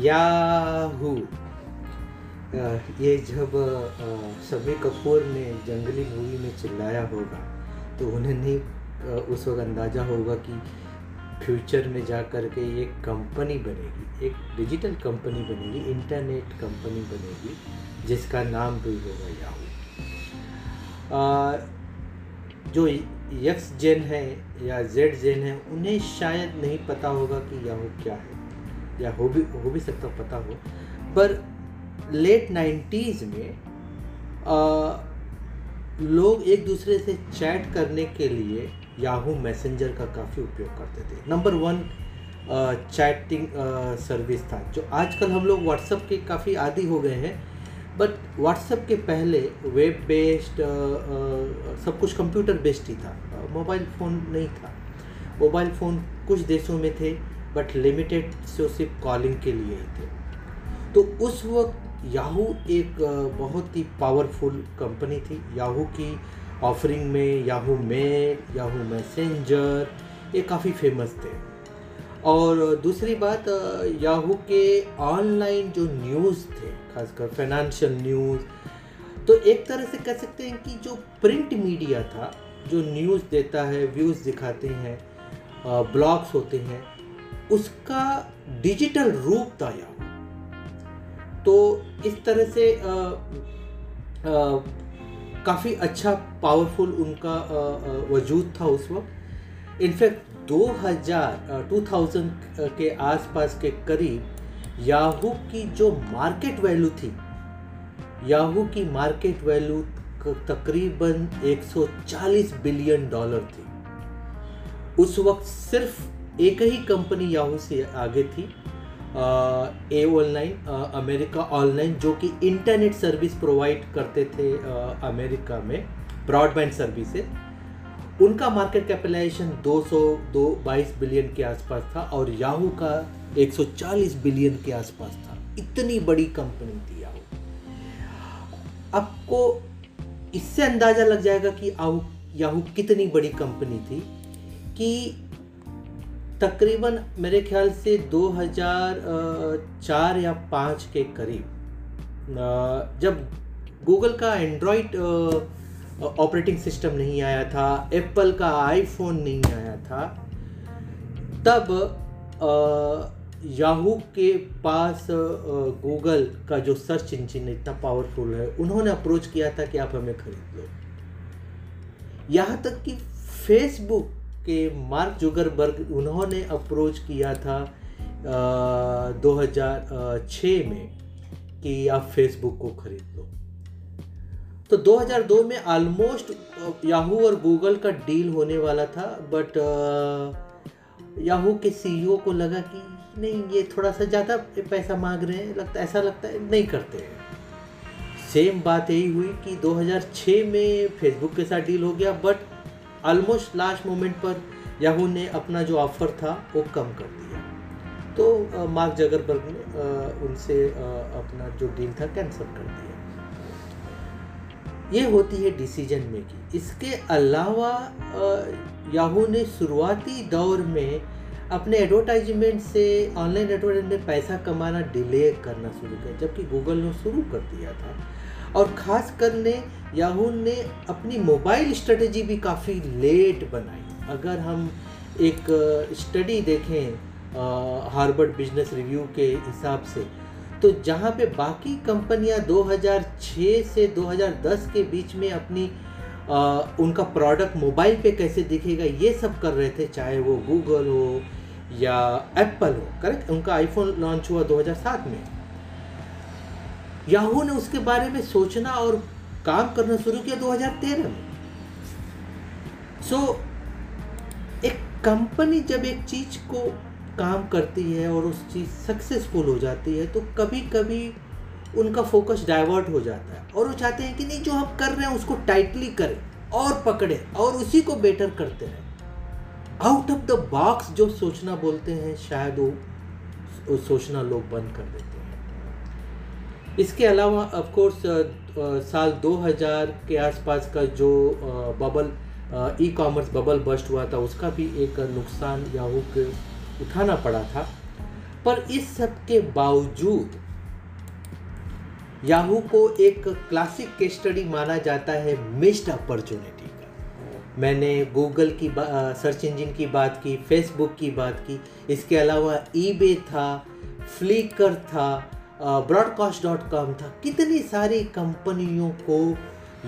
Yahoo. ये जब शमी कपूर ने जंगली मूवी में चिल्लाया होगा तो उन्हें नहीं उस वक्त अंदाज़ा होगा कि फ्यूचर में जा कर के ये कंपनी बनेगी, एक डिजिटल कंपनी बनेगी, इंटरनेट कंपनी बनेगी, जिसका नाम भी होगा याहू। जो यक्स जेन है या जेड जेन है, उन्हें शायद नहीं पता होगा कि याहू क्या है। या हो भी हो भी सकता पता हो। पर लेट नाइन्टीज़ में आ, लोग एक दूसरे से चैट करने के लिए याहू मैसेंजर का काफ़ी उपयोग करते थे। नंबर वन चैटिंग सर्विस था जो आजकल हम लोग व्हाट्सअप के काफ़ी आदि हो गए हैं। बट व्हाट्सअप के पहले वेब बेस्ड सब कुछ कंप्यूटर बेस्ड ही था। मोबाइल फ़ोन नहीं था। मोबाइल फ़ोन कुछ देशों में थे बट लिमिटेड से सिर्फ़ कॉलिंग के लिए ही थे। तो उस वक्त याहू एक बहुत ही पावरफुल कंपनी थी। याहू की ऑफरिंग में याहू मेल याहू मैसेंजर ये काफ़ी फ़ेमस थे। और दूसरी बात याहू के ऑनलाइन जो न्यूज़ थे, खासकर फाइनेंशियल न्यूज़ तो एक तरह से कह सकते हैं कि जो प्रिंट मीडिया था, जो न्यूज़ देता है व्यूज़ दिखाते हैं ब्लॉग्स होते हैं उसका डिजिटल रूप याहू। तो इस तरह से काफ़ी अच्छा पावरफुल उनका वजूद था उस वक्त। इनफैक्ट 2000 2000 के आसपास के करीब याहू की जो मार्केट वैल्यू थी याहू की मार्केट वैल्यू तकरीबन 140 बिलियन डॉलर थी। उस वक्त सिर्फ़ एक ही कंपनी याहू से आगे थी ए ऑनलाइन अमेरिका ऑनलाइन जो कि इंटरनेट सर्विस प्रोवाइड करते थे अमेरिका में, ब्रॉडबैंड सर्विसेज़ उनका मार्केट कैपिटलाइजेशन 202 22 बिलियन के आसपास था और याहू का 140 बिलियन के आसपास था। इतनी बड़ी कंपनी थी याहू। आपको इससे अंदाज़ा लग जाएगा कि याहू कितनी बड़ी कंपनी थी कि तकरीबन मेरे ख्याल से 2004 या 5 के करीब जब गूगल का एंड्रॉयड ऑपरेटिंग सिस्टम नहीं आया था एप्पल का आईफोन नहीं आया था, तब याहू के पास गूगल का जो सर्च इंजन इतना पावरफुल है, उन्होंने अप्रोच किया था कि आप हमें खरीद लो। यहाँ तक कि फेसबुक के मार्क जुगरबर्ग उन्होंने अप्रोच किया था आ, 2006 में कि आप फेसबुक को खरीद लो। तो 2002 में ऑलमोस्ट याहू और गूगल का डील होने वाला था बट याहू के सीईओ को लगा कि नहीं ये थोड़ा सा ज़्यादा पैसा मांग रहे हैं लगता ऐसा लगता है नहीं करते हैं। सेम बात यही हुई कि 2006 में फेसबुक के साथ डील हो गया बट ऑलमोस्ट लास्ट मोमेंट पर याहू ने अपना जो ऑफ़र था, वो कम कर दिया। तो मार्क जगरबर्ग ने उनसे अपना जो डील था कैंसिल कर दिया। ये होती है डिसीज़न मेकिंग इसके अलावा याहू ने शुरुआती दौर में अपने एडवर्टाइजमेंट से ऑनलाइन एडवर्टाइजमेंट में पैसा कमाना डिले करना शुरू किया, जबकि गूगल ने शुरू कर दिया था। और ख़ास कर ने याहू ने अपनी मोबाइल स्ट्रेटजी भी काफ़ी लेट बनाई। अगर हम एक स्टडी देखें हार्वर्ड बिज़नेस रिव्यू के हिसाब से तो जहाँ पे बाकी कंपनियाँ 2006 से 2010 के बीच में अपनी आ, उनका प्रोडक्ट मोबाइल पे कैसे दिखेगा ये सब कर रहे थे चाहे वो गूगल हो या एप्पल हो करेक्ट उनका आईफोन लॉन्च हुआ 2007 में। याहू ने उसके बारे में सोचना और काम करना शुरू किया 2013 में। सो so, एक कंपनी जब एक चीज़ को काम करती है और उस चीज़ सक्सेसफुल हो जाती है तो कभी कभी उनका फोकस डाइवर्ट हो जाता है और वो चाहते हैं कि नहीं जो हम कर रहे हैं उसको टाइटली करें और पकड़े और उसी को बेटर करते रहें। आउट ऑफ़ द बॉक्स जो सोचना बोलते हैं शायद वो, सोचना लोग बंद कर देते हैं। इसके अलावा ऑफ़ कोर्स साल 2000 के आसपास का जो bubble e commerce bubble bust हुआ था, उसका भी एक नुकसान याहू के उठाना पड़ा था। पर इस सब के बावजूद याहू को एक क्लासिक केस स्टडी माना जाता है मिस्ड अपॉर्चुनिटी का। मैंने गूगल की सर्च इंजन की बात की फेसबुक की बात की, इसके अलावा ईबे था फ्लिकर था ब्रॉडकास्ट डॉट कॉम था। कितनी सारी कंपनियों को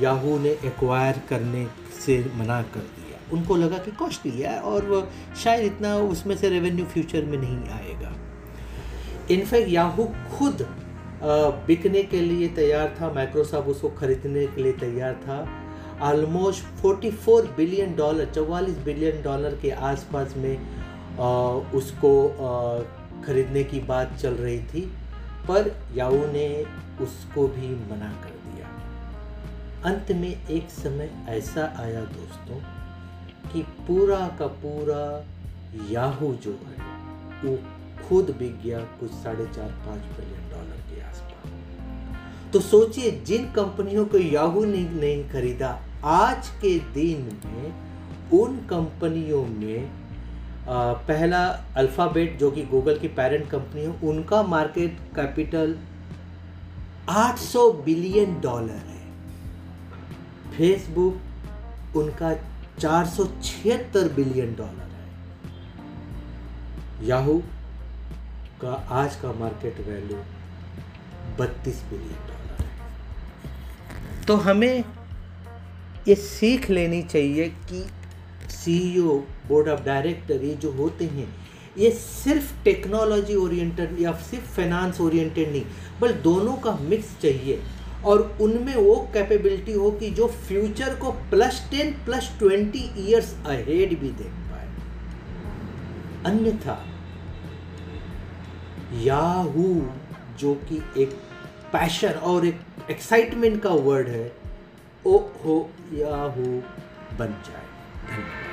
याहू ने एक्वायर करने से मना कर दिया। उनको लगा कि कॉस्टली है और शायद इतना उसमें से रेवेन्यू फ्यूचर में नहीं आएगा। इनफैक्ट याहू खुद बिकने के लिए तैयार था। माइक्रोसॉफ्ट उसको खरीदने के लिए तैयार था। Almost 44 billion dollar 44 billion dollar के आसपास में आ, उसको खरीदने की बात चल रही थी। पर याहू ने उसको भी मना कर दिया। अंत में एक समय ऐसा आया दोस्तों कि पूरा का पूरा याहू जो है, वो खुद बिक गया कुछ साढ़े चार पाँच बिलियन डॉलर के आसपास। तो सोचिए, जिन कंपनियों को याहू ने नहीं खरीदा, आज के दिन में उन कंपनियों में पहला अल्फ़ाबेट जो कि गूगल की पेरेंट कंपनी है, उनका मार्केट कैपिटल 800 बिलियन डॉलर है। फेसबुक उनका चार सौ छिहत्तर बिलियन डॉलर है। याहू का आज का मार्केट वैल्यू 32 बिलियन डॉलर है। तो हमें ये सीख लेनी चाहिए कि सीईओ बोर्ड ऑफ़ डायरेक्टर ये जो होते हैं, ये सिर्फ़ टेक्नोलॉजी ओरिएंटेड या सिर्फ़ फाइनेंस ओरिएंटेड नहीं बल्कि दोनों का मिक्स चाहिए। और उनमें वो कैपेबिलिटी हो कि जो फ्यूचर को plus ten plus twenty years ahead भी देख पाए। अन्यथा याहू जो कि एक पैशन और एक एक्साइटमेंट का वर्ड है ओ हो याहू बन जाए। 看你。